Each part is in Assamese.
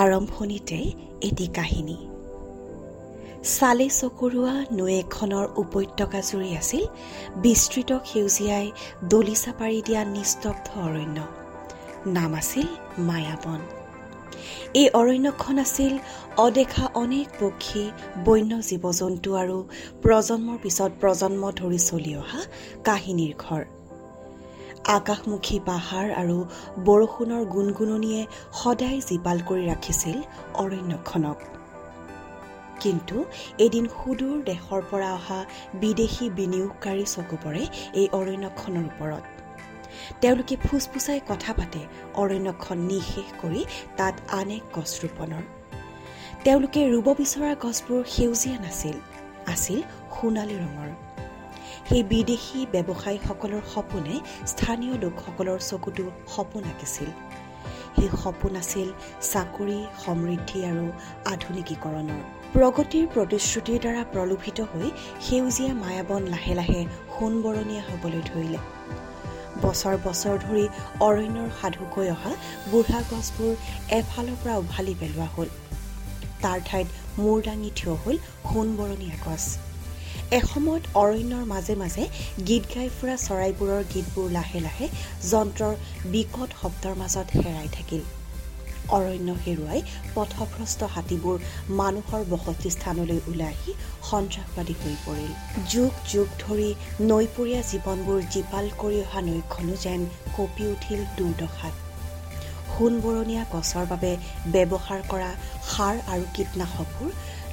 আৰম্ভণিতে এটি কাহিনী। চালে চকুৰোৱা নৈ এখনৰ উপত্যকাজুৰি আছিল বিস্তৃত সেউজীয়াই দলিচা পাৰি দিয়া নিস্তব্ধ অৰণ্য। নাম আছিল মায়াবন। এই অৰণ্যখন আছিল অদেখা অনেক পক্ষী বন্য জীৱ জন্তু আৰু প্ৰজন্মৰ পিছত প্ৰজন্ম ধৰি চলি অহা কাহিনীৰ ঘৰ। আকাশমুখী পাহাৰ আৰু বৰষুণৰ গুণগুণনিয়ে সদায় জীপাল কৰি ৰাখিছিল অৰণ্যখনক। কিন্তু এদিন সুদূৰ দেশৰ পৰা অহা বিদেশী বিনিয়োগকাৰী চকু পৰে এই অৰণ্যখনৰ ওপৰত। তেওঁলোকে ফুচফুচাই কথা পাতে অৰণ্যখন নিঃশেষ কৰি তাত আন এক গছ ৰোপণৰ। তেওঁলোকে ৰুব বিচৰা গছবোৰ সেউজীয়া নাছিল আছিল সোণালী ৰঙৰ। সেই বিদেশী ব্যৱসায়ীসকলৰ সপোনে স্থানীয় লোকসকলৰ চকুতো সপোন আঁকিছিল। সেই সপোন আছিল চাকৰি সমৃদ্ধি আৰু আধুনিকীকৰণৰ। প্ৰগতিৰ প্ৰতিশ্ৰুতিৰ দ্বাৰা প্ৰলোভিত হৈ সেউজীয়া মায়াবন লাহে লাহে সোণবৰণীয়া হ'বলৈ ধৰিলে। বছৰ বছৰ ধৰি অৰণ্যৰ সাধুকৈ অহা বুঢ়া গছবোৰ এফালৰ পৰা উভালি পেলোৱা হ'ল। তাৰ ঠাইত মূৰ দাঙি থিয় হ'ল সোণবৰণীয়া গছ। এসময়ত অৰণ্যৰ মাজে মাজে গীত গাই ফুৰা চৰাইবোৰৰ গীতবোৰ লাহে লাহে যন্ত্ৰৰ বিকট শব্দৰ মাজত হেৰাই থাকিল। অৰণ্য হেৰুৱাই পথভ্ৰষ্ট হাতীবোৰ মানুহৰ বসতি স্থানলৈ ওলাই আহি সন্ত্ৰাসবাদী হৈ পৰিল। যুগ যুগ ধৰি নৈপৰীয়া জীৱনবোৰ জীপাল কৰি অহা নৈখনো যেন কঁপি উঠিল দুৰ্দশাত। সোণবৰণীয়া গছৰ বাবে ব্যৱহাৰ কৰা সাৰ আৰু কীটনাশকবোৰ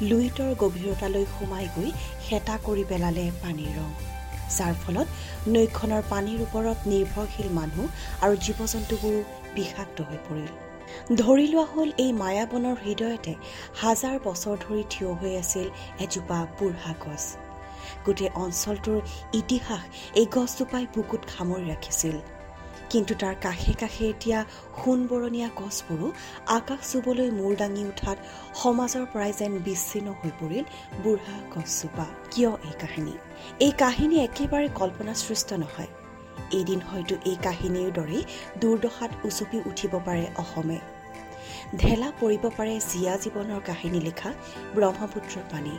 লুইটৰ গভীৰতালৈ সোমাই গৈ হেতা কৰি পেলালে পানীৰ ৰং। যাৰ ফলত নৈখনৰ পানীৰ ওপৰত নিৰ্ভৰশীল মানুহ আৰু জীৱ জন্তুবোৰো বিষাক্ত হৈ পৰিল। ধৰি লোৱা হ'ল এই মায়াবনৰ হৃদয়তে হাজাৰ বছৰ ধৰি থিয় হৈ আছিল এজোপা বুঢ়া গছ। গোটেই অঞ্চলটোৰ ইতিহাস এই গছজোপাই বুকুত সামৰি ৰাখিছিল। কিন্তু তাৰ কাষে কাষে এতিয়া সোণবৰণীয়া গছবোৰো আকাশ চুবলৈ মূৰ দাঙি উঠাত সমাজৰ পৰাই যেন বিচ্ছিন্ন হৈ পৰিল বুঢ়া গছজোপা। কিয় এই কাহিনী? এই কাহিনী একেবাৰে কল্পনাসৃষ্ট নহয়। এদিন হয়তো এই কাহিনীৰ দৰেই দুৰ্দশাত উচপি উঠিব পাৰে অসমে। ঢেলা পৰিব পাৰে জীয়া জীৱনৰ কাহিনী লিখা ব্ৰহ্মপুত্ৰৰ পানী।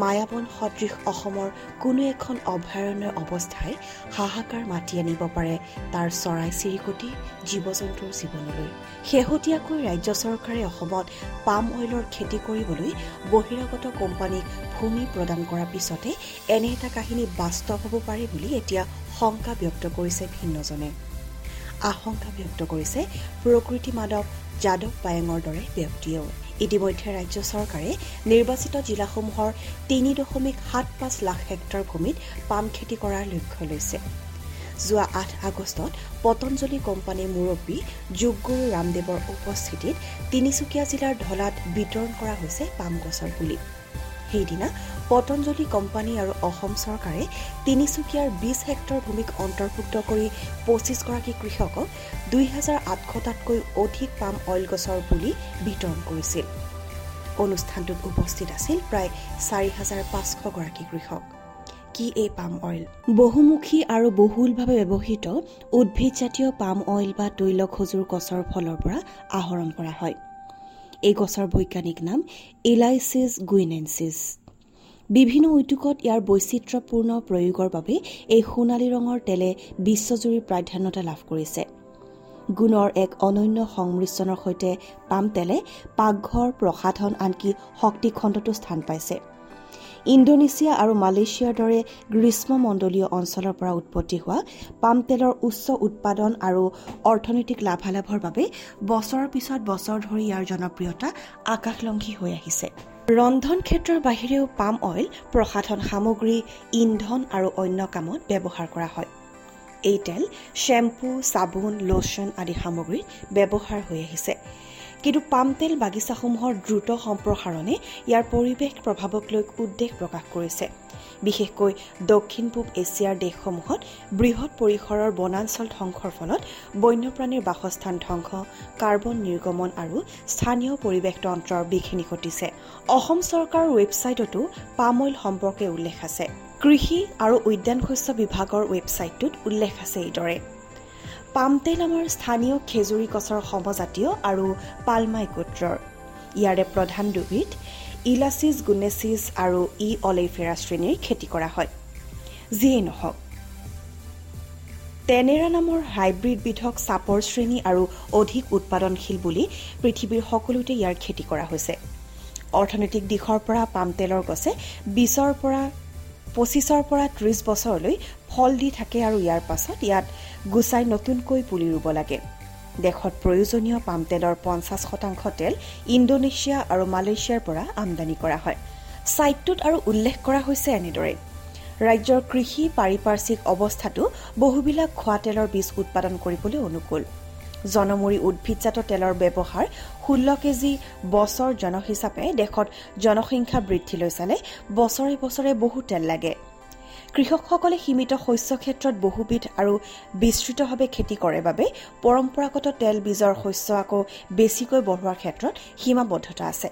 মায়াবন সদৃশ অসমৰ কোনো এখন অভয়াৰণ্যৰ অৱস্থাই হাহাকাৰ মাতি আনিব পাৰে তাৰ চৰাই চিৰিকটি জীৱ জন্তুৰ জীৱনলৈ। শেহতীয়াকৈ ৰাজ্য চৰকাৰে অসমত পাম অইলৰ খেতি কৰিবলৈ বহিৰাগত কোম্পানীক ভূমি প্ৰদান কৰাৰ পিছতে এনে এটা কাহিনী বাস্তৱ হ'ব পাৰে বুলি এতিয়া শংকা ব্যক্ত কৰিছে ভিন্নজনে। আশংকা ব্যক্ত কৰিছে প্ৰকৃতি মাদক যাদৱ পায়েঙৰ দৰে ব্যক্তিয়েও। ইতিমধ্যে ৰাজ্য চৰকাৰে নিৰ্বাচিত জিলাসমূহৰ তিনি দশমিক সাত পাঁচ লাখ হেক্টৰ ভূমিত পাম খেতি কৰাৰ লক্ষ্য লৈছে। যোৱা আঠ আগষ্টত পতঞ্জলি কোম্পানীৰ মুৰব্বী যোগগুৰু ৰামদেৱৰ উপস্থিতিত তিনিচুকীয়া জিলাৰ ঢলাত বিতৰণ কৰা হৈছে পাম গছৰ পুলি। সেইদিনা পতঞ্জলি কোম্পানী আৰু অসম চৰকাৰে তিনিচুকীয়াৰ বিছ হেক্টৰ ভূমিক অন্তৰ্ভুক্ত কৰি পঁচিছগৰাকী কৃষকক দুই হাজাৰ আঠশটাতকৈ অধিক পাম অইল গছৰ পুলি বিতৰণ কৰিছিল। অনুষ্ঠানটোত উপস্থিত আছিল প্ৰায় চাৰি হাজাৰ পাঁচশগৰাকী কৃষক। কি এই পাম অইল? বহুমুখী আৰু বহুলভাৱে ব্যৱহৃত উদ্ভিদজাতীয় পাম অইল বা তৈল খজুৰ গছৰ ফলৰ পৰা আহৰণ কৰা হয়। এই গছৰ বৈজ্ঞানিক নাম ইলাইচিছ গুইনেঞ্চিছ বিভিন্ন উদ্যোগত ইয়াৰ বৈচিত্ৰ্যপূৰ্ণ প্ৰয়োগৰ বাবে এই সোণালী ৰঙৰ তেলে বিশ্বজুৰি প্ৰাধান্যতা লাভ কৰিছে। গুণৰ এক অনন্য সংমিশ্ৰণৰ সৈতে পাম তেলে পাকঘৰ প্ৰসাধন আনকি শক্তিখণ্ডতো স্থান পাইছে। ইণ্ডোনেছিয়া আৰু মালয়েছিয়াৰ দৰে গ্ৰীষ্মমণ্ডলীয় অঞ্চলৰ পৰা উৎপত্তি হোৱা পাম তেলৰ উচ্চ উৎপাদন আৰু অৰ্থনৈতিক লাভালাভৰ বাবে বছৰৰ পিছত বছৰ ধৰি ইয়াৰ জনপ্ৰিয়তা আকাশলংঘী হৈ আহিছে। ৰন্ধন ক্ষেত্ৰৰ বাহিৰেও পাম অইল প্ৰসাধন সামগ্ৰী ইন্ধন আৰু অন্য কামত ব্যৱহাৰ কৰা হয়। এই তেল শ্বেম্পু চাবোন লোচন আদি সামগ্ৰীত ব্যৱহাৰ হৈ আহিছে। কিন্তু পাম তেল বাগিচাসমূহৰ দ্ৰুত সম্প্ৰসাৰণে ইয়াৰ পৰিৱেশ প্ৰভাৱক লৈ উদ্বেগ প্ৰকাশ কৰিছে। বিশেষকৈ দক্ষিণ পূব এছিয়াৰ দেশসমূহত বৃহৎ পৰিসৰৰ বনাঞ্চল ধ্বংসৰ ফলত বন্যপ্ৰাণীৰ বাসস্থান ধ্বংস কাৰ্বন নিৰ্গমন আৰু স্থানীয় পৰিৱেশ তন্ত্ৰৰ বিঘিনি ঘটিছে। অসম চৰকাৰৰ ৱেবছাইটতো পাম অইল সম্পৰ্কে উল্লেখ আছে। কৃষি আৰু উদ্যান শস্য বিভাগৰ ৱেবছাইটটোত উল্লেখ আছে এইদৰে। পাম তেল আমাৰ স্থানীয় খেজুৰী গছৰ সমজাতীয় আৰু পালমাই গোত্ৰৰ। ইয়াৰে প্ৰধান দুবিধ ইলাচিছ গুনেচিছ আৰু ই অলেইফেৰা শ্ৰেণীৰ খেতি কৰা হয়। যিয়েই নহওক টেনেৰা নামৰ হাইব্ৰিডবিধক চাপৰ শ্ৰেণী আৰু অধিক উৎপাদনশীল বুলি পৃথিৱীৰ সকলোতে ইয়াৰ খেতি কৰা হৈছে। অৰ্থনৈতিক দিশৰ পৰা পাম তেলৰ গছে বিছৰ পৰা পঁচিছৰ পৰা ত্ৰিছ বছৰলৈ ফল দি থাকে আৰু ইয়াৰ পাছত ইয়াত গুচাই নতুনকৈ পুলি ৰুব লাগে। দেশত প্ৰয়োজনীয় পাম তেলৰ পঞ্চাছ শতাংশ তেল ইণ্ডোনেছিয়া আৰু মালয়েছিয়াৰ পৰা আমদানি কৰা হয়। ছাইটটোত আৰু উল্লেখ কৰা হৈছে এনেদৰে ৰাজ্যৰ কৃষি পাৰিপাৰ্শ্বিক অৱস্থাটো বহুবিলাক খোৱা তেলৰ বীজ উৎপাদন কৰিবলৈ অনুকূল। জনমুৰি উদ্ভিদজাত তেলৰ ব্যৱহাৰ ষোল্ল কেজি বছৰ জন হিচাপে দেশত জনসংখ্যা বৃদ্ধিলৈ চালে বছৰে বছৰে বহু তেল লাগে। কৃষকসকলে সীমিত শস্য ক্ষেত্ৰত বহুবিধ আৰু বিস্তৃতভাৱে খেতি কৰে বাবে পৰম্পৰাগত তেল বীজৰ শস্য আকৌ বেছিকৈ বঢ়োৱাৰ ক্ষেত্ৰত সীমাবদ্ধতা আছে।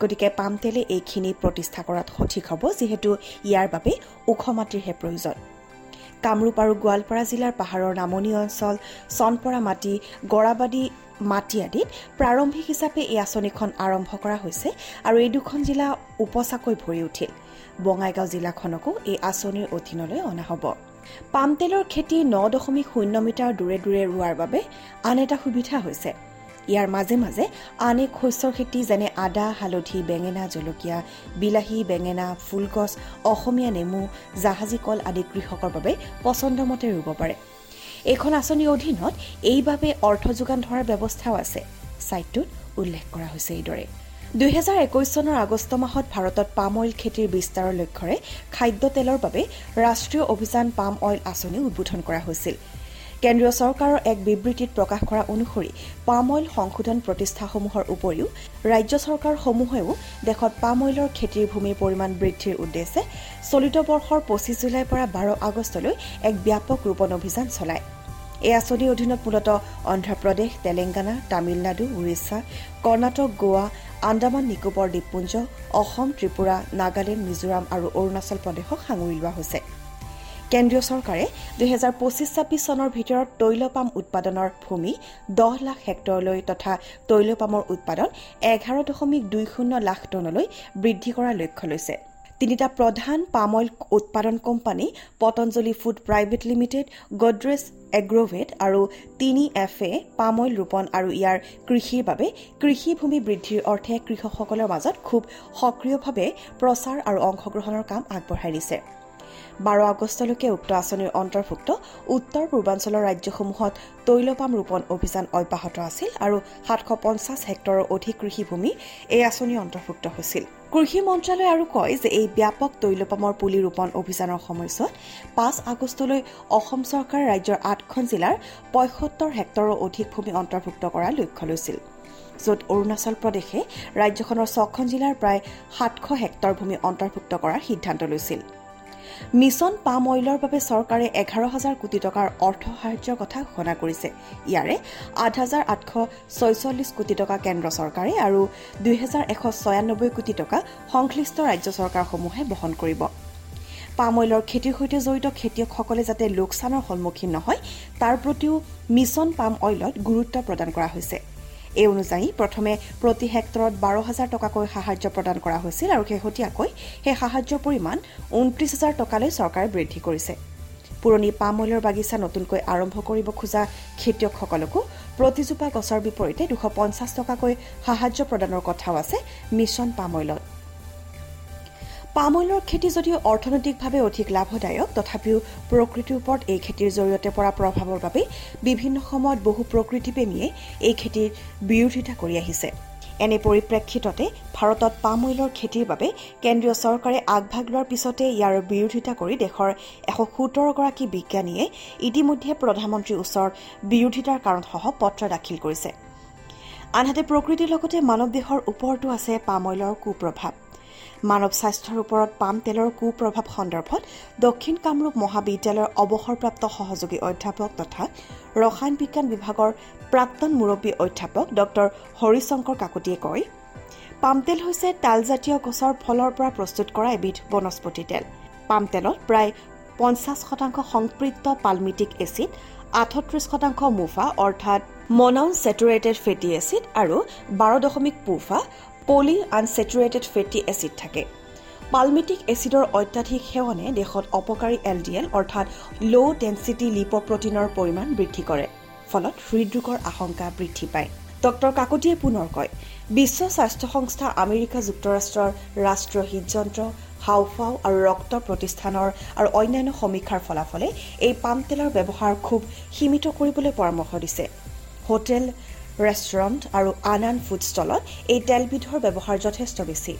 গতিকে পাম তেলে এইখিনি প্ৰতিষ্ঠা কৰাত সঠিক হ'ব যিহেতু ইয়াৰ বাবে ওখ মাটিৰহে প্ৰয়োজন। কামৰূপ আৰু গোৱালপাৰা জিলাৰ পাহাৰৰ নামনি অঞ্চল চনপৰা মাটি গৰাবাদী মাটি আদিত প্ৰাৰম্ভিক হিচাপে এই আঁচনিখন আৰম্ভ কৰা হৈছে আৰু এই দুখন জিলা উপচাকৈ ভৰি উঠিল। বঙাইগাঁও জিলাখনকো এই আঁচনিৰ অধীনলৈ অনা হ'ব। পাম তেলৰ খেতি ন দশমিক শূন্য মিটাৰ দূৰে দূৰে ৰোৱাৰ বাবে আন এটা সুবিধা হৈছে। ইয়াৰ মাজে মাজে আন এক শস্যৰ খেতি যেনে আদা হালধি বেঙেনা জলকীয়া বিলাহী বেঙেনা ফুলগছ অসমীয়া নেমু জাহাজী কল আদি কৃষকৰ বাবে পচন্দমতে ৰুব পাৰে। এইখন আঁচনিৰ অধীনত এইবাবে অৰ্থ যোগান ধৰাৰ ব্যৱস্থাও আছে। ছাইটটোত উল্লেখ কৰা হৈছে এইদৰে। দুহেজাৰ একৈশ চনৰ আগষ্ট মাহত ভাৰতত পাম অইল খেতিৰ বিস্তাৰৰ লক্ষ্যৰে খাদ্য তেলৰ বাবে ৰাষ্ট্ৰীয় অভিযান পাম অইল আঁচনি উদ্বোধন কৰা হৈছিল। কেন্দ্ৰীয় চৰকাৰৰ এক বিবৃতিত প্ৰকাশ কৰা অনুসৰি পাম অইল সংশোধন প্ৰতিষ্ঠাসমূহৰ উপৰিও ৰাজ্য চৰকাৰসমূহেও দেশত পাম অইলৰ খেতিৰ ভূমিৰ পৰিমাণ বৃদ্ধিৰ উদ্দেশ্যে চলিত বৰ্ষৰ পঁচিছ জুলাইৰ পৰা বাৰ আগষ্টলৈ এক ব্যাপক ৰোপণ অভিযান চলায়। এই আঁচনিৰ অধীনত মূলতঃ অন্ধ্ৰপ্ৰদেশ তেলেংগানা তামিলনাডু উৰিষ্যা কৰ্ণাটক গোৱা আন্দামান নিকোবৰ দ্বীপপুঞ্জ অসম ত্ৰিপুৰা নাগালেণ্ড মিজোৰাম আৰু অৰুণাচল প্ৰদেশক সাঙুৰি লোৱা হৈছে। কেন্দ্ৰীয় চৰকাৰে দুহেজাৰ পঁচিছ ছাব্বিছ চনৰ ভিতৰত তৈলপাম উৎপাদনৰ ভূমি দহ লাখ হেক্টৰলৈ তথা তৈলপামৰ উৎপাদন এঘাৰ দশমিক দুই শূন্য লাখ টনলৈ বৃদ্ধি কৰাৰ লক্ষ্য লৈছে। তিনিটা প্ৰধান পাম অইল উৎপাদন company Patanjali food private limited Godrej Agrovet আৰু তিনি এফ এ পাম অইল ৰোপণ আৰু ইয়াৰ কৃষিৰ বাবে কৃষিভূমি বৃদ্ধিৰ অৰ্থে কৃষকসকলৰ মাজত খুব সক্ৰিয়ভাৱে প্ৰচাৰ আৰু অংশগ্ৰহণৰ কাম আগবঢ়াই দিছে বাৰ আগষ্টলৈকে উক্ত আঁচনিৰ অন্তৰ্ভুক্ত উত্তৰ পূৰ্বাঞ্চলৰ ৰাজ্যসমূহত তৈলপাম ৰোপণ অভিযান অব্যাহত আছিল আৰু সাতশ পঞ্চাছ হেক্টৰৰ অধিক কৃষিভূমি এই আঁচনিৰ অন্তৰ্ভুক্ত হৈছিল। কৃষি মন্ত্ৰালয়ে আৰু কয় যে এই ব্যাপক তৈলপামৰ পুলি ৰোপণ অভিযানৰ সময়ছোৱাত পাঁচ আগষ্টলৈ অসম চৰকাৰে ৰাজ্যৰ আঠখন জিলাৰ পঁয়সত্তৰ হেক্টৰৰ অধিক ভূমি অন্তৰ্ভুক্ত কৰাৰ লক্ষ্য লৈছিল। য'ত অৰুণাচল প্ৰদেশে ৰাজ্যখনৰ ছখন জিলাৰ প্ৰায় সাতশ হেক্টৰ ভূমি অন্তৰ্ভুক্ত কৰাৰ সিদ্ধান্ত লৈছিল। মিছন পাম অইলৰ বাবে চৰকাৰে এঘাৰ হাজাৰ কোটি টকাৰ অৰ্থ সাহায্যৰ কথা ঘোষণা কৰিছে। ইয়াৰে আঠ হাজাৰ আঠশ ছয়চল্লিছ কোটি টকা কেন্দ্ৰ চৰকাৰে আৰু দুহেজাৰ এশ ছয়ানব্বৈ কোটি টকা সংশ্লিষ্ট ৰাজ্য চৰকাৰসমূহে বহন কৰিব। পাম অইলৰ খেতিৰ সৈতে জড়িত খেতিয়কসকলে যাতে লোকচানৰ সন্মুখীন নহয় তাৰ প্ৰতিও মিছন পাম অইলত গুৰুত্ব প্ৰদান কৰা হৈছে। এই অনুযায়ী প্ৰথমে প্ৰতি হেক্টৰত বাৰ হাজাৰ টকাকৈ সাহায্য প্ৰদান কৰা হৈছিল আৰু শেহতীয়াকৈ সেই সাহায্যৰ পৰিমাণ ঊনত্ৰিছ হাজাৰ টকালৈ চৰকাৰে বৃদ্ধি কৰিছে। পুৰণি পাম অইলৰ বাগিচা নতুনকৈ আৰম্ভ কৰিব খোজা খেতিয়কসকলকো প্ৰতিজোপা গছৰ বিপৰীতে দুশ পঞ্চাছ টকাকৈ সাহায্য প্ৰদানৰ কথাও আছে মিছন পাম অইলত পাম অইলৰ খেতি যদিও অৰ্থনৈতিকভাৱে অধিক লাভদায়ক তথাপিও প্ৰকৃতিৰ ওপৰত এই খেতিৰ জৰিয়তে পৰা প্ৰভাৱৰ বাবে বিভিন্ন সময়ত বহু প্ৰকৃতিপ্ৰেমীয়ে এই খেতিৰ বিৰোধিতা কৰি আহিছে। এনে পৰিপ্ৰেক্ষিততে ভাৰতত পাম অইলৰ খেতিৰ বাবে কেন্দ্ৰীয় চৰকাৰে আগভাগ লোৱাৰ পিছতে ইয়াৰ বিৰোধিতা কৰি দেশৰ এশ সোতৰগৰাকী বিজ্ঞানীয়ে ইতিমধ্যে প্ৰধানমন্ত্ৰীৰ ওচৰত বিৰোধিতাৰ কাৰণসহ পত্ৰ দাখিল কৰিছে। আনহাতে প্ৰকৃতিৰ লগতে মানৱ দেহৰ ওপৰতো আছে পাম অইলৰ কুপ্ৰভাৱ। মানৱ স্বাস্থ্যৰ ওপৰত পাম তেলৰ কুপ্ৰভাৱ সন্দৰ্ভত দক্ষিণ কামৰূপ মহাবিদ্যালয়ৰ অৱসৰপ্ৰাপ্ত সহযোগী অধ্যাপক তথা ৰসায়ন বিজ্ঞান বিভাগৰ প্ৰাক্তন মুৰব্বী অধ্যাপক ড হৰিশংকৰ কাকতিয়ে কয় পাম তেল হৈছে তালজাতীয় গছৰ ফলৰ পৰা প্ৰস্তুত কৰা এবিধ বনস্পতি তেল। পাম তেলত প্ৰায় পঞ্চাছ শতাংশ সংপৃক্ত পালমিটিক এচিড আঠত্ৰিছ শতাংশ মুফা অৰ্থাৎ মনাউন ছেটুৰেটেড ফেটি এচিড আৰু বাৰ দশমিক পুফা পলি আনছেটুৰেটেড ফেটি এচিড থাকে। পালমিটিক এচিডৰ অত্যাধিক সেৱনে দেশত অপকাৰী এল ডি এল অৰ্থাৎ ল' ডেঞ্চিটি লিপ'প্ৰটিনৰ পৰিমাণ বৃদ্ধি কৰে ফলত হৃদৰোগৰ আশংকা বৃদ্ধি পায়। ডঃ কাকতিয়ে পুনৰ কয় বিশ্ব স্বাস্থ্য সংস্থা আমেৰিকা যুক্তৰাষ্ট্ৰৰ ৰাষ্ট্ৰীয় হৃদযন্ত্ৰ হাওফাও আৰু ৰক্ত প্ৰতিষ্ঠানৰ আৰু অন্যান্য সমীক্ষাৰ ফলাফলে এই পাম তেলৰ ব্যৱহাৰ খুব সীমিত কৰিবলৈ পৰামৰ্শ দিছে। হোটেল ৰেষ্টুৰেণ্ট আৰু আন আন ফুড ষ্টলত এই তেলবিধৰ ব্যৱহাৰ যথেষ্ট বেছি।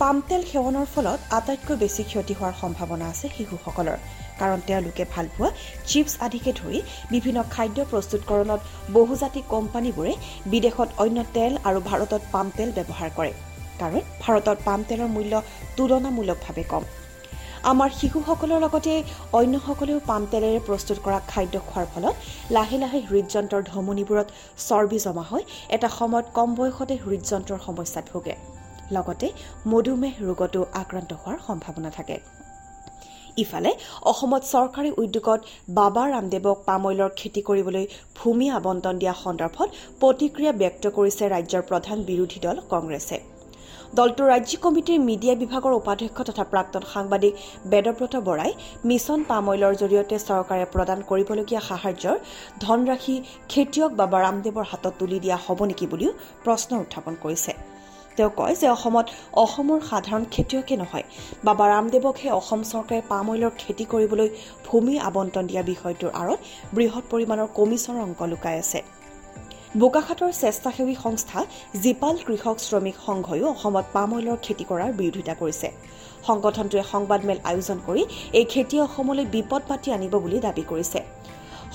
পাম তেল সেৱনৰ ফলত আটাইতকৈ বেছি ক্ষতি হোৱাৰ সম্ভাৱনা আছে শিশুসকলৰ কাৰণ তেওঁলোকে ভালপোৱা চিপছ আদিকে ধৰি বিভিন্ন খাদ্য প্ৰস্তুতকৰণত বহুজাতিক কোম্পানীবোৰে বিদেশত অন্য তেল আৰু ভাৰতত পাম তেল ব্যৱহাৰ কৰে। কাৰণ ভাৰতত পাম তেলৰ মূল্য তুলনামূলকভাৱে কম। আমাৰ শিশুসকলৰ লগতে অন্যসকলেও পাম তেলেৰে প্ৰস্তুত কৰা খাদ্য খোৱাৰ ফলত লাহে লাহে হৃদযন্ত্ৰৰ ধমনীবোৰত চৰ্বি জমা হৈ এটা সময়ত কম বয়সতে হৃদযন্ত্ৰৰ সমস্যাত ভোগে। লগতে মধুমেহ ৰোগতো আক্ৰান্ত হোৱাৰ সম্ভাৱনা থাকে। ইফালে অসমত চৰকাৰী উদ্যোগত বাবা ৰামদেৱক পাম অইলৰ খেতি কৰিবলৈ ভূমি আবণ্টন দিয়া সন্দৰ্ভত প্ৰতিক্ৰিয়া ব্যক্ত কৰিছে ৰাজ্যৰ প্ৰধান বিৰোধী দল কংগ্ৰেছে। দলটোৰ ৰাজ্যিক কমিটিৰ মিডিয়া বিভাগৰ উপাধ্যক্ষ তথা প্ৰাক্তন সাংবাদিক বেদব্ৰত বৰাই মিছন পাম অইলৰ জৰিয়তে চৰকাৰে প্ৰদান কৰিবলগীয়া সাহায্যৰ ধনৰাশি খেতিয়ক বাবা ৰামদেৱৰ হাতত তুলি দিয়া হ'ব নেকি বুলিও প্ৰশ্ন উত্থাপন কৰিছে। তেওঁ কয় যে অসমত অসমৰ সাধাৰণ খেতিয়কে নহয় বাবা ৰামদেৱকহে অসম চৰকাৰে পাম অইলৰ খেতি কৰিবলৈ ভূমি আবণ্টন দিয়া বিষয়টোৰ আঁৰত বৃহৎ পৰিমাণৰ কমিছনৰ অংক লুকাই আছে। বোকাখাটৰ স্বেচ্ছাসেৱী সংস্থা জীপাল কৃষক শ্ৰমিক সংঘয়ো অসমত পাম অইলৰ খেতি কৰাৰ বিৰোধিতা কৰিছে। সংগঠনটোৱে সংবাদমেল আয়োজন কৰি এই খেতিয়ে অসমলৈ বিপদ পাতি আনিব বুলি দাবী কৰিছে।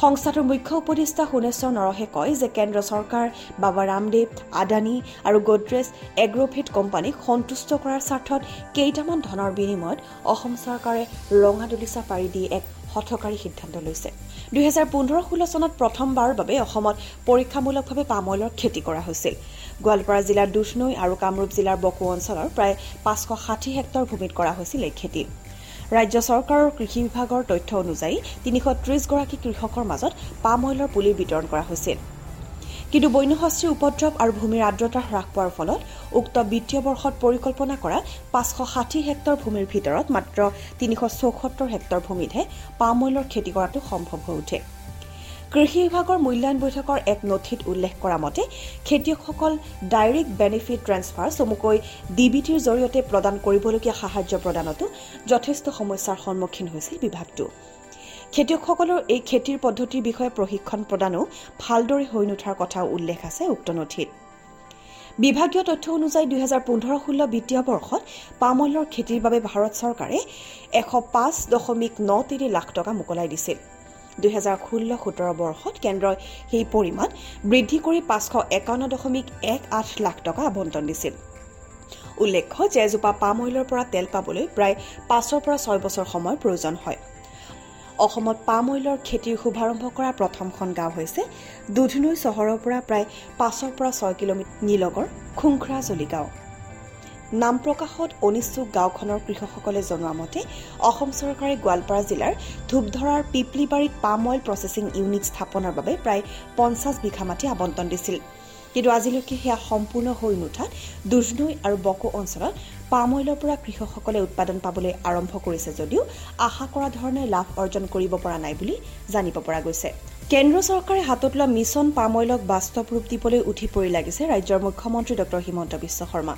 সংস্থাটোৰ মুখ্য উপদেষ্টা সোণেশ্বৰ নৰহে কয় যে কেন্দ্ৰ চৰকাৰ বাবা ৰামদেৱ আদানী আৰু গোদৰেজ এগ্ৰভেট কোম্পানীক সন্তুষ্ট কৰাৰ স্বাৰ্থত কেইটামান ধনৰ বিনিময়ত অসম চৰকাৰে ৰঙা দলিচা পাৰি দি এক হঠকাৰী সিদ্ধান্ত লৈছে। দুহেজাৰ পোন্ধৰ ষোল্ল চনত প্ৰথমবাৰৰ বাবে অসমত পৰীক্ষামূলকভাৱে পাম অইলৰ খেতি কৰা হৈছিল। গোৱালপাৰা জিলাৰ দুধনৈ আৰু কামৰূপ জিলাৰ বকো অঞ্চলৰ প্ৰায় পাঁচশ ষাঠি হেক্টৰ ভূমিত কৰা হৈছিল এই খেতি। ৰাজ্য চৰকাৰৰ কৃষি বিভাগৰ তথ্য অনুযায়ী তিনিশ ত্ৰিছগৰাকী কৃষকৰ মাজত পাম অইলৰ পুলি বিতৰণ কৰা হৈছিল। কিন্তু বন্যশস্ত্ৰীৰ উপদ্ৰৱ আৰু ভূমিৰ আৰ্দ্ৰতা হ্ৰাস পোৱাৰ ফলত উক্ত বিত্তীয় বৰ্ষত পৰিকল্পনা কৰা পাঁচশ ষাঠি হেক্টৰ ভূমিৰ ভিতৰত মাত্ৰ তিনিশ চৌসত্তৰ হেক্টৰ ভূমিতহে পাম অইলৰ খেতি কৰাটো সম্ভৱ হৈ উঠে। কৃষি বিভাগৰ মূল্যায়ন বৈঠকৰ এক নথিত উল্লেখ কৰা মতে খেতিয়কসকল ডাইৰেক্ট বেনিফিট ট্ৰেন্সফাৰ চমুকৈ ডি বি টিৰ জৰিয়তে প্ৰদান কৰিবলগীয়া সাহায্য প্ৰদানতো যথেষ্ট সমস্যাৰ সন্মুখীন হৈছিল বিভাগটো। খেতিয়কসকলৰ এই খেতিৰ পদ্ধতিৰ বিষয়ে প্ৰশিক্ষণ প্ৰদানো ভালদৰে হৈ নুঠাৰ কথাও উল্লেখ আছে উক্ত নথিত। বিভাগীয় তথ্য অনুযায়ী দুহেজাৰ পোন্ধৰ ষোল্ল বিত্তীয় বৰ্ষত পাম অইলৰ খেতিৰ বাবে ভাৰত চৰকাৰে এশ পাঁচ দশমিক ন তিনি লাখ টকা মোকলাই দিছিল। দুহেজাৰ ষোল্ল সোতৰ বৰ্ষত কেন্দ্ৰই সেই পৰিমাণ বৃদ্ধি কৰি পাঁচশ একাৱন্ন দশমিক এক আঠ লাখ টকা আবণ্টন দিছিল। উল্লেখ্য যে এজোপা পাম অইলৰ পৰা তেল পাবলৈ প্ৰায় পাঁচৰ পৰা ছয় বছৰ সময়ৰ প্ৰয়োজন হয়। অসমত পাম অইলৰ খেতিৰ শুভাৰম্ভ কৰা প্ৰথমখন গাঁও হৈছে দুধনৈ চহৰৰ পৰা প্ৰায় পাঁচৰ পৰা ছয় কিলোমিটাৰ নিলগৰ খুংখৰা জলি গাঁও। নাম প্ৰকাশত অনিচ্ছুক গাঁওখনৰ কৃষকসকলে জনোৱা মতে অসম চৰকাৰে গোৱালপাৰা জিলাৰ ধূপধৰাৰ পিপলিবাৰীত পাম অইল প্ৰচেছিং ইউনিট স্থাপনৰ বাবে প্ৰায় পঞ্চাছ বিঘা মাটি আবণ্টন দিছিল। কিন্তু আজিলৈকে সেয়া সম্পূৰ্ণ হৈ নুঠাত দুধনৈ আৰু বকো অঞ্চলত পাম অইলৰ পৰা কৃষকসকলে উৎপাদন পাবলৈ আৰম্ভ কৰিছে যদিও আশা কৰা ধৰণে লাভ অৰ্জন কৰিব পৰা নাই বুলি জানিব পৰা গৈছে। কেন্দ্ৰ চৰকাৰে হাতত লোৱা মিছন পাম অইলক বাস্তৱ ৰূপ দিবলৈ উঠি পৰি লাগিছে ৰাজ্যৰ মুখ্যমন্ত্ৰী ডঃ হিমন্ত বিশ্ব শৰ্মা।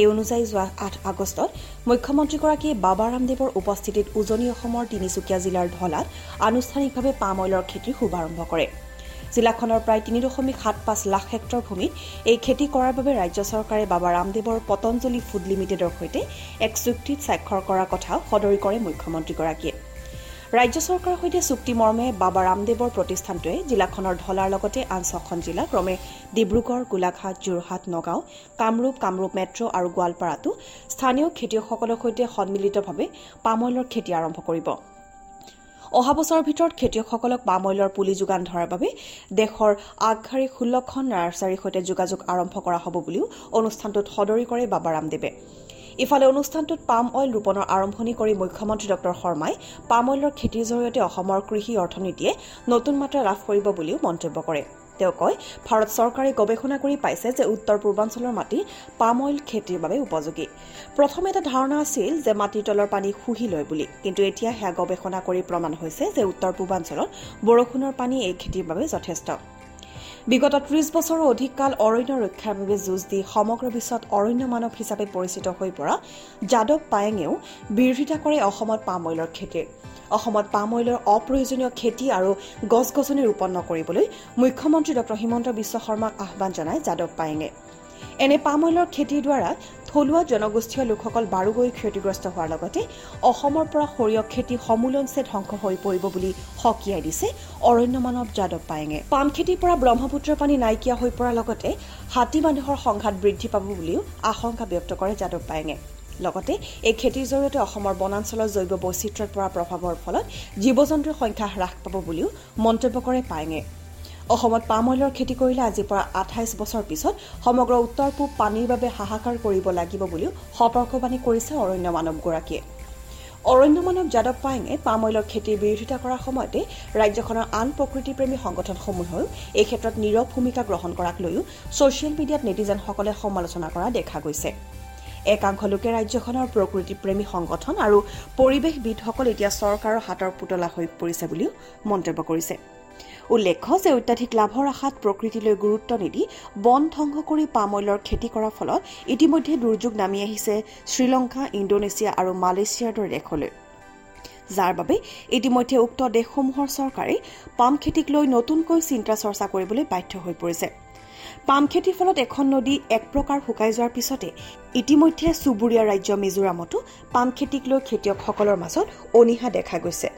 এই অনুযায়ী যোৱা আঠ আগষ্টত মুখ্যমন্ত্ৰীগৰাকীয়ে বাবা ৰামদেৱৰ উপস্থিতিত উজনি অসমৰ তিনিচুকীয়া জিলাৰ ঢলাত আনুষ্ঠানিকভাৱে পাম অইলৰ খেতিৰ শুভাৰম্ভ কৰে। জিলাখনৰ প্ৰায় তিনি দশমিক সাত পাঁচ লাখ হেক্টৰ ভূমিত এই খেতি কৰাৰ বাবে ৰাজ্য চৰকাৰে বাবা ৰামদেৱৰ পতঞ্জলি ফুড লিমিটেডৰ সৈতে এক চুক্তিত স্বাক্ষৰ কৰাৰ কথাও সদৰি কৰে মুখ্যমন্ত্ৰীগৰাকীয়ে। ৰাজ্য চৰকাৰৰ সৈতে চুক্তি মৰ্মে বাবা ৰামদেৱৰ প্ৰতিষ্ঠানটোৱে জিলাখনৰ ঢলাৰ লগতে আন ছখন জিলা ক্ৰমে ডিব্ৰুগড় গোলাঘাট যোৰহাট নগাঁও কামৰূপ কামৰূপ মেট্ৰ' আৰু গোৱালপাৰাতো স্থানীয় খেতিয়কসকলৰ সৈতে সন্মিলিতভাৱে পাম অইলৰ খেতি আৰম্ভ কৰিব। অহা বছৰৰ ভিতৰত খেতিয়কসকলক পাম অইলৰ পুলি যোগান ধৰাৰ বাবে দেশৰ আগশাৰীৰ ষোল্লখন নাৰ্চাৰীৰ সৈতে যোগাযোগ আৰম্ভ কৰা হ'ব বুলিও অনুষ্ঠানটোত সদৰি কৰে বাবা ৰামদেৱে ইফালে অনুষ্ঠানটোত পাম অইল ৰোপণৰ আৰম্ভণি কৰি মুখ্যমন্ত্ৰী ডঃ শৰ্মাই পাম অইলৰ খেতিৰ জৰিয়তে অসমৰ কৃষি অৰ্থনীতিয়ে নতুন মাত্ৰা লাভ কৰিব বুলিও মন্তব্য কৰে। তেওঁ কয় ভাৰত চৰকাৰে গৱেষণা কৰি পাইছে যে উত্তৰ পূৰ্বাঞ্চলৰ মাটি পাম অইল খেতিৰ বাবে উপযোগী। প্ৰথমে এটা ধাৰণা আছিল যে মাটিৰ তলৰ পানী শুহি লয় বুলি। কিন্তু এতিয়া সেয়া গৱেষণা কৰি প্ৰমাণ হৈছে যে উত্তৰ পূৰ্বাঞ্চলত বৰষুণৰ পানী এই খেতিৰ বাবে যথেষ্ট। বিগত ত্ৰিশ বছৰৰ অধিক কাল অৰণ্য ৰক্ষাৰ বাবে যুঁজ দি সমগ্ৰ বিশ্বত অৰণ্য মানৱ হিচাপে পৰিচিত হৈ পৰা যাদৱ পায়েঙেও বিৰোধিতা কৰে অসমত পাম অইলৰ খেতিৰ। অসমত পাম অইলৰ অপ্ৰয়োজনীয় খেতি আৰু গছ গছনি ৰোপণ নকৰিবলৈ মুখ্যমন্ত্ৰী ডঃ হিমন্ত বিশ্ব শৰ্মাক আহ্বান জনায় যাদৱ পায়েঙে। এনে পাম অইলৰ খেতিৰ দ্বাৰা থলুৱা জনগোষ্ঠীয় লোকসকল বাৰুকৈ ক্ষতিগ্ৰস্ত হোৱাৰ লগতে অসমৰ পৰা সৰিয়হ খেতি সমূলঞ্চে ধ্বংস হৈ পৰিব বুলি সকীয়াই দিছে অৰণ্য মানৱ যাদৱ পায়েঙে। পাম খেতিৰ পৰা ব্ৰহ্মপুত্ৰৰ পানী নাইকিয়া হৈ পৰাৰ লগতে হাতী মানুহৰ সংঘাত বৃদ্ধি পাব বুলিও আশংকা ব্যক্ত কৰে যাদৱ পায়েঙে। লগতে এই খেতিৰ জৰিয়তে অসমৰ বনাঞ্চলৰ জৈৱ বৈচিত্ৰ্যৰ পৰা প্ৰভাৱৰ ফলত জীৱ জন্তুৰ সংখ্যা হ্ৰাস পাব বুলিও মন্তব্য কৰে পায়েঙে। অসমত পাম অইলৰ খেতি কৰিলে আজিৰ পৰা আঠাইছ বছৰ পিছত সমগ্ৰ উত্তৰ পূব পানীৰ বাবে হাহাকাৰ কৰিব লাগিব বুলিও সতৰ্কবাণী কৰিছে অৰণ্য মানৱগৰাকীয়ে। অৰণ্য মানৱ যাদৱ পায়েঙে পাম অইলৰ খেতিৰ বিৰোধিতা কৰাৰ সময়তে ৰাজ্যখনৰ আন প্ৰকৃতিপ্ৰেমী সংগঠনসমূহেও এই ক্ষেত্ৰত নীৰৱ ভূমিকা গ্ৰহণ কৰাক লৈও ছচিয়েল মিডিয়াত নেটিজেনসকলে সমালোচনা কৰা দেখা গৈছে। একাংশ লোকে ৰাজ্যখনৰ প্ৰকৃতিপ্ৰেমী সংগঠন আৰু পৰিৱেশবিদসকল এতিয়া চৰকাৰৰ হাতৰ পুতলা হৈ পৰিছে বুলিও মন্তব্য কৰিছে। উল্লেখ্য যে অত্যাধিক লাভৰ আশাত প্ৰকৃতিলৈ গুৰুত্ব নিদি বন ধ্বংস কৰি পাম অইলৰ খেতি কৰাৰ ফলত ইতিমধ্যে দুৰ্যোগ নামি আহিছে শ্ৰীলংকা ইণ্ডোনেছিয়া আৰু মালয়েছিয়াৰ দৰে দেশলৈ। যাৰ বাবে ইতিমধ্যে উক্ত দেশসমূহৰ চৰকাৰে পাম খেতিক লৈ নতুনকৈ চিন্তা চৰ্চা কৰিবলৈ বাধ্য হৈ পৰিছে। পাম খেতিৰ ফলত এখন নদী এক প্ৰকাৰ শুকাই যোৱাৰ পিছতে ইতিমধ্যে চুবুৰীয়া ৰাজ্য মিজোৰামতো পাম খেতিক লৈ খেতিয়কসকলৰ মাজত অনীহা দেখা গৈছে।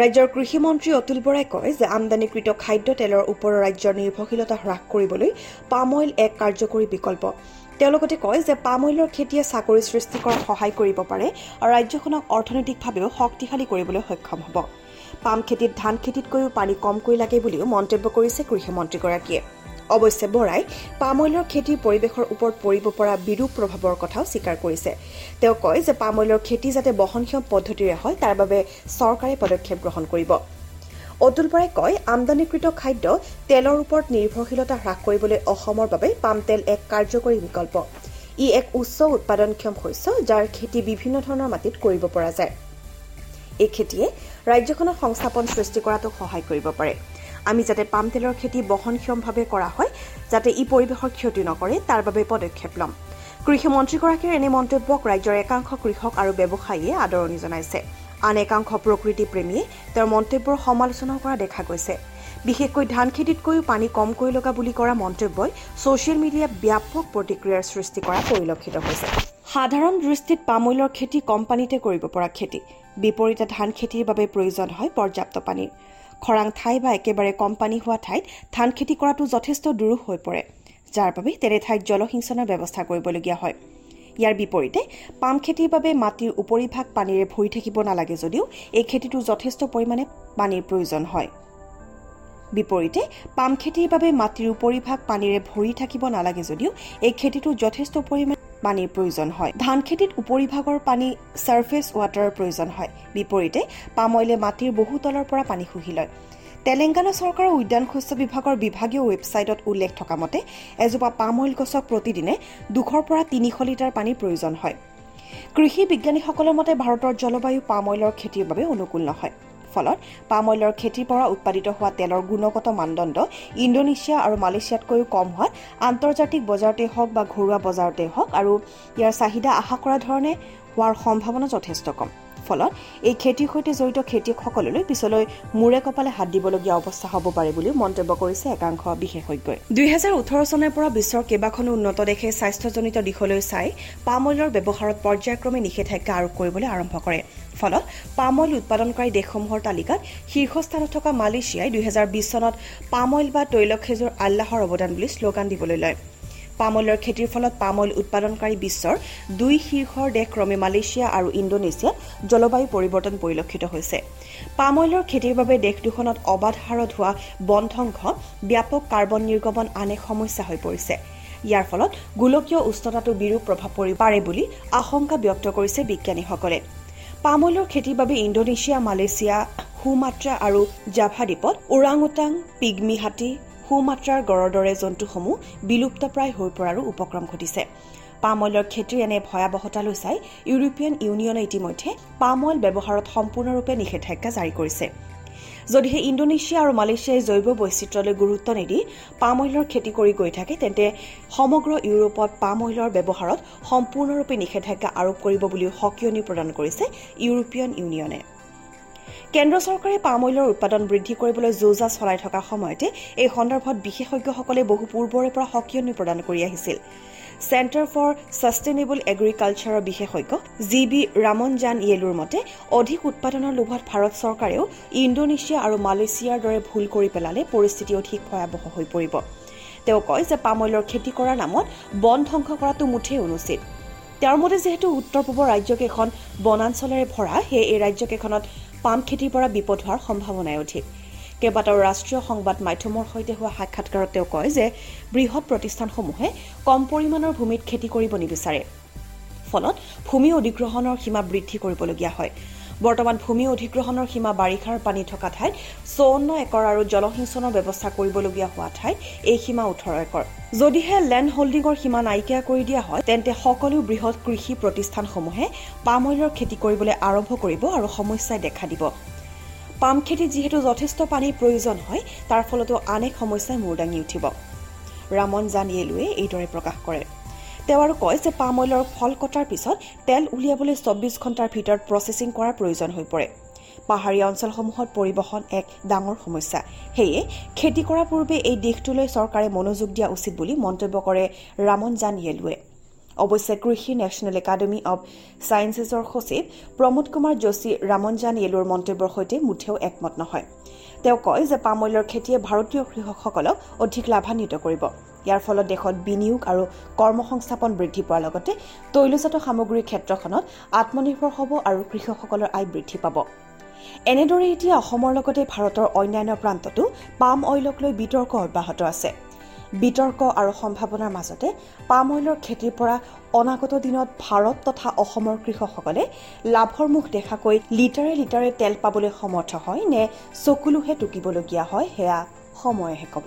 ৰাজ্যৰ কৃষিমন্ত্ৰী অতুল বৰাই কয় যে আমদানিকৃত খাদ্য তেলৰ ওপৰত ৰাজ্যৰ নিৰ্ভৰশীলতা হ্ৰাস কৰিবলৈ পাম অইল এক কাৰ্যকৰী বিকল্প। তেওঁ লগতে কয় যে পাম অইলৰ খেতিয়ে চাকৰি সৃষ্টি কৰাত সহায় কৰিব পাৰে আৰু ৰাজ্যখনক অৰ্থনৈতিকভাৱেও শক্তিশালী কৰিবলৈ সক্ষম হ'ব। পাম খেতিত ধান খেতিতকৈও পানী কমকৈ লাগে বুলিও মন্তব্য কৰিছে কৃষিমন্ত্ৰীগৰাকীয়ে অৱশ্যে বৰাই পাম অইলৰ খেতিৰ পৰিৱেশৰ ওপৰত পৰিব পৰা বিৰূপ প্ৰভাৱৰ কথাও স্বীকাৰ কৰিছে। তেওঁ কয় যে পাম অইলৰ খেতি যাতে বহনক্ষম পদ্ধতিৰে হয় তাৰ বাবে চৰকাৰে পদক্ষেপ গ্ৰহণ কৰিব। অতুল বৰাই কয় আমদানিকৃত খাদ্য তেলৰ ওপৰত নিৰ্ভৰশীলতা হ্ৰাস কৰিবলৈ অসমৰ বাবে পাম তেল এক কাৰ্যকৰী বিকল্প। ই এক উচ্চ উৎপাদনক্ষম শস্য যাৰ খেতি বিভিন্ন ধৰণৰ মাটিত কৰিব পৰা যায়। এই খেতিয়ে ৰাজ্যখনত সংস্থাপন সৃষ্টি কৰাটো সহায় কৰিব পাৰে। আমি যাতে পাম তেলৰ খেতি বহনক্ষমভাৱে কৰা হয় যাতে ই পৰিৱেশৰ ক্ষতি নকৰে তাৰ বাবে পদক্ষেপ ল'ম। কৃষিমন্ত্ৰীগৰাকীৰ এনে মন্তব্যক ৰাজ্যৰ একাংশ কৃষক আৰু ব্যৱসায়ীয়ে আদৰণি জনাইছে। আন একাংশ প্ৰকৃতিপ্ৰেমীয়ে তেওঁৰ মন্তব্যৰ সমালোচনা কৰা দেখা গৈছে। বিশেষকৈ ধান খেতিতকৈও পানী কমকৈ লগা বুলি কৰা মন্তব্যই ছচিয়েল মিডিয়াত ব্যাপক প্ৰতিক্ৰিয়াৰ সৃষ্টি কৰা পৰিলক্ষিত হৈছে। সাধাৰণ দৃষ্টিত পামৈলৰ খেতি কম পানীতে কৰিব পৰা খেতি। বিপৰীতে ধান খেতিৰ বাবে প্ৰয়োজন হয় পৰ্যাপ্ত পানীৰ। খৰাং ঠাই বা একেবাৰে কম পানী হোৱা ঠাইত ধান খেতি কৰাটো যথেষ্ট দুৰূহ হৈ পৰে যাৰ বাবে তেনে ঠাইত জলসিঞ্চনৰ ব্যৱস্থা কৰিবলগীয়া হয়। ইয়াৰ বিপৰীতে পাম খেতিৰ বাবে মাটিৰ উপৰিভাগ পানীৰে ভৰি থাকিব নালাগে যদিও এই খেতিটো যথেষ্ট পৰিমাণে পানীৰ প্ৰয়োজন হয়। বিপৰীতে পাম খেতিৰ বাবে মাটিৰ উপৰিভাগ পানীৰে ভৰি থাকিব নালাগে যদিও এই খেতিটো যথেষ্ট পৰিমাণে পানীৰ প্ৰয়োজন হয়। ধান খেতিত উপৰিভাগৰ পানী ছাৰ্ফেচ ৱাটাৰৰ প্ৰয়োজন হয়। বিপৰীতে পাম অইলে মাটিৰ বহু তলৰ পৰা পানী শুহি লয়। তেলেংগানা চৰকাৰৰ উদ্যান শস্য বিভাগৰ বিভাগীয় ৱেবছাইটত উল্লেখ থকা মতে এজোপা পাম অইল গছক প্ৰতিদিনে দুশৰ পৰা তিনিশ লিটাৰ পানীৰ প্ৰয়োজন হয়। কৃষি বিজ্ঞানীসকলৰ মতে ভাৰতৰ জলবায়ু পাম অইলৰ খেতিৰ বাবে অনুকূল নহয়। ফলত পাম অইলৰ খেতিৰ পৰা উৎপাদিত হোৱা তেলৰ গুণগত মানদণ্ড ইণ্ডোনেছিয়া আৰু মালয়েছিয়াতকৈও কম হোৱাত আন্তৰ্জাতিক বজাৰতে হওক বা ঘৰুৱা বজাৰতে হওক আৰু ইয়াৰ চাহিদা আশা কৰা ধৰণে হোৱাৰ সম্ভাৱনা যথেষ্ট কম। ফলত এই খেতিৰ সৈতে জড়িত খেতিয়কসকললৈ পিছলৈ মূৰে কপালে হাত দিবলগীয়া অৱস্থা হ'ব পাৰে বুলিও মন্তব্য কৰিছে একাংশ বিশেষজ্ঞই। দুহেজাৰ ওঠৰ চনৰ পৰা বিশ্বৰ কেইবাখনো উন্নত দেশে স্বাস্থ্যজনিত দিশলৈ চাই পাম অইলৰ ব্যৱহাৰত পৰ্যায়ক্ৰমে নিষেধাজ্ঞা আৰোপ কৰিবলৈ আৰম্ভ কৰে। ফলত পাম অইল উৎপাদনকাৰী দেশসমূহৰ তালিকাত শীৰ্ষস্থানত থকা মালয়েছিয়াই দুহেজাৰ বিছ চনত পাম অইল বা তৈলক্ষেজুৰ আল্লাহৰ অৱদান বুলি শ্লোগান দিবলৈ লয়। পাম অইলৰ খেতিৰ ফলত পাম অইল উৎপাদনকাৰী বিশ্বৰ দুই শীৰ্ষৰ দেশ ক্ৰমে মালয়েছিয়া আৰু ইণ্ডোনেছিয়াত জলবায়ু পৰিৱৰ্তন পৰিলক্ষিত হৈছে। পাম অইলৰ খেতিৰ বাবে দেশ দুখনত অবাধ হাৰত হোৱা বন ধ্বংস ব্যাপক কাৰ্বন নিৰ্গমন আন এক সমস্যা হৈ পৰিছে। ইয়াৰ ফলত গোলকীয় উষ্ণতাটো বিৰূপ প্ৰভাৱ পৰি পাৰে বুলি আশংকা ব্যক্ত কৰিছে বিজ্ঞানীসকলে। পাম অইলৰ খেতিৰ বাবে ইণ্ডোনেছিয়া মালয়েছিয়া সুমাত্ৰা আৰু জাভা দ্বীপত ওৰাং ওটাং পিগমি হাতী সুমাত্ৰাৰ গড়ৰ দৰে জন্তুসমূহ বিলুপ্তপ্ৰায় হৈ পৰাৰো উপক্ৰম ঘটিছে। পাম অইলৰ খেতিৰ এনে ভয়াৱহতালৈ চাই ইউৰোপীয়ান ইউনিয়নে ইতিমধ্যে পাম অইল ব্যৱহাৰত সম্পূৰ্ণৰূপে নিষেধাজ্ঞা জাৰি কৰিছে। যদিহে ইণ্ডোনেছিয়া আৰু মালয়েছিয়াই জৈৱ বৈচিত্ৰ্যলৈ গুৰুত্ব নিদি পাম অইলৰ খেতি কৰি গৈ থাকে তেন্তে সমগ্ৰ ইউৰোপত পাম অইলৰ ব্যৱহাৰত সম্পূৰ্ণৰূপে নিষেধাজ্ঞা আৰোপ কৰিব বুলিও সকিয়নি প্ৰদান কৰিছে ইউৰোপীয়ান ইউনিয়নে। কেন্দ্ৰ চৰকাৰে পাম অইলৰ উৎপাদন বৃদ্ধি কৰিবলৈ যো জা চলাই থকা সময়তে এই সন্দৰ্ভত বিশেষজ্ঞসকলে বহু পূৰ্বৰে পৰা সকিয়নি প্ৰদান কৰি আহিছিল। চেণ্টাৰ ফৰ ছাষ্টেইনেবল এগ্ৰিকালচাৰৰ বিশেষজ্ঞ জি বি ৰামনজান য়েলুৰ মতে অধিক উৎপাদনৰ লোভত ভাৰত চৰকাৰেও ইণ্ডোনেছিয়া আৰু মালয়েছিয়াৰ দৰে ভুল কৰি পেলালে পৰিস্থিতি অধিক ভয়াৱহ হৈ পৰিব। তেওঁ কয় যে পাম অইলৰ খেতি কৰাৰ নামত বন ধ্বংস কৰাটো মুঠেই অনুচিত। তেওঁৰ মতে যিহেতু উত্তৰ পূবৰ ৰাজ্যকেইখন বনাঞ্চলেৰে ভৰা সেয়ে এই ৰাজ্যকেইখনত পাম খেতিৰ পৰা বিপদ হোৱাৰ সম্ভাৱনাই অধিক। কেইবাটাও ৰাষ্ট্ৰীয় সংবাদ মাধ্যমৰ সৈতে হোৱা সাক্ষাৎকাৰত তেওঁ কয় যে বৃহৎ প্ৰতিষ্ঠানসমূহে কম পৰিমাণৰ ভূমিত খেতি কৰিব নিবিচাৰে। ফলত ভূমি অধিগ্ৰহণৰ সীমা বৃদ্ধি কৰিবলগীয়া হয়। বৰ্তমান ভূমি অধিগ্ৰহণৰ সীমা বাৰিষাৰ পানী থকা ঠাইত চৌৱন্ন একৰ আৰু জলসিঞ্চনৰ ব্যৱস্থা কৰিবলগীয়া হোৱা ঠাইত এই সীমা ওঠৰ একৰ। যদিহে লেণ্ড হোল্ডিঙৰ সীমা নাইকিয়া কৰি দিয়া হয় তেন্তে সকলো বৃহৎ কৃষি প্ৰতিষ্ঠানসমূহে পাম অইলৰ খেতি কৰিবলৈ আৰম্ভ কৰিব আৰু সমস্যাই দেখা দিব। পাম খেতিত যিহেতু যথেষ্ট পানীৰ প্ৰয়োজন হয় তাৰ ফলতো আন এক সমস্যাই মূৰ দাঙি উঠিব। ৰামন জান য়েলুৱে এইদৰে প্ৰকাশ কৰে। তেওঁ আৰু কয় যে পাম অইলৰ ফল কটাৰ পিছত তেল উলিয়াবলৈ চৌব্বিছ ঘণ্টাৰ ভিতৰত প্ৰচেছিং কৰাৰ প্ৰয়োজন হৈ পৰে। পাহাৰীয়া অঞ্চলসমূহত পৰিবহণ এক ডাঙৰ সমস্যা। সেয়ে খেতি কৰাৰ পূৰ্বে এই দিশটোলৈ চৰকাৰে মনোযোগ দিয়া উচিত বুলি মন্তব্য কৰে ৰামন জান য়েলুৱে অৱশ্যে কৃষি নেশ্যনেল একাডেমী অব ছায়েন্সেছৰ সচিব প্ৰমোদ কুমাৰ যোশী ৰামনজান য়েলুৰ মন্তব্যৰ সৈতে মুঠেও একমত নহয়। তেওঁ কয় যে পাম অইলৰ খেতিয়ে ভাৰতীয় কৃষকসকলক অধিক লাভান্বিত কৰিব। ইয়াৰ ফলত দেশত বিনিয়োগ আৰু কৰ্মসংস্থাপন বৃদ্ধি পোৱাৰ লগতে তৈলজাত সামগ্ৰীৰ ক্ষেত্ৰখনত আত্মনিৰ্ভৰ হ'ব আৰু কৃষকসকলৰ আয় বৃদ্ধি পাব। এনেদৰে এতিয়া অসমৰ লগতে ভাৰতৰ অন্যান্য প্ৰান্ততো পাম অইলক লৈ বিতৰ্ক অব্যাহত আছে। বিতৰ্ক আৰু সম্ভাৱনাৰ মাজতে পাম অইলৰ খেতিৰ পৰা অনাগত দিনত ভাৰত তথা অসমৰ কৃষকসকলে লাভৰ মুখ দেখাকৈ লিটাৰে লিটাৰে তেল পাবলৈ সমৰ্থ হয় নে চকুলোহে টুকিবলগীয়া হয় সেয়া সময়েহে ক'ব।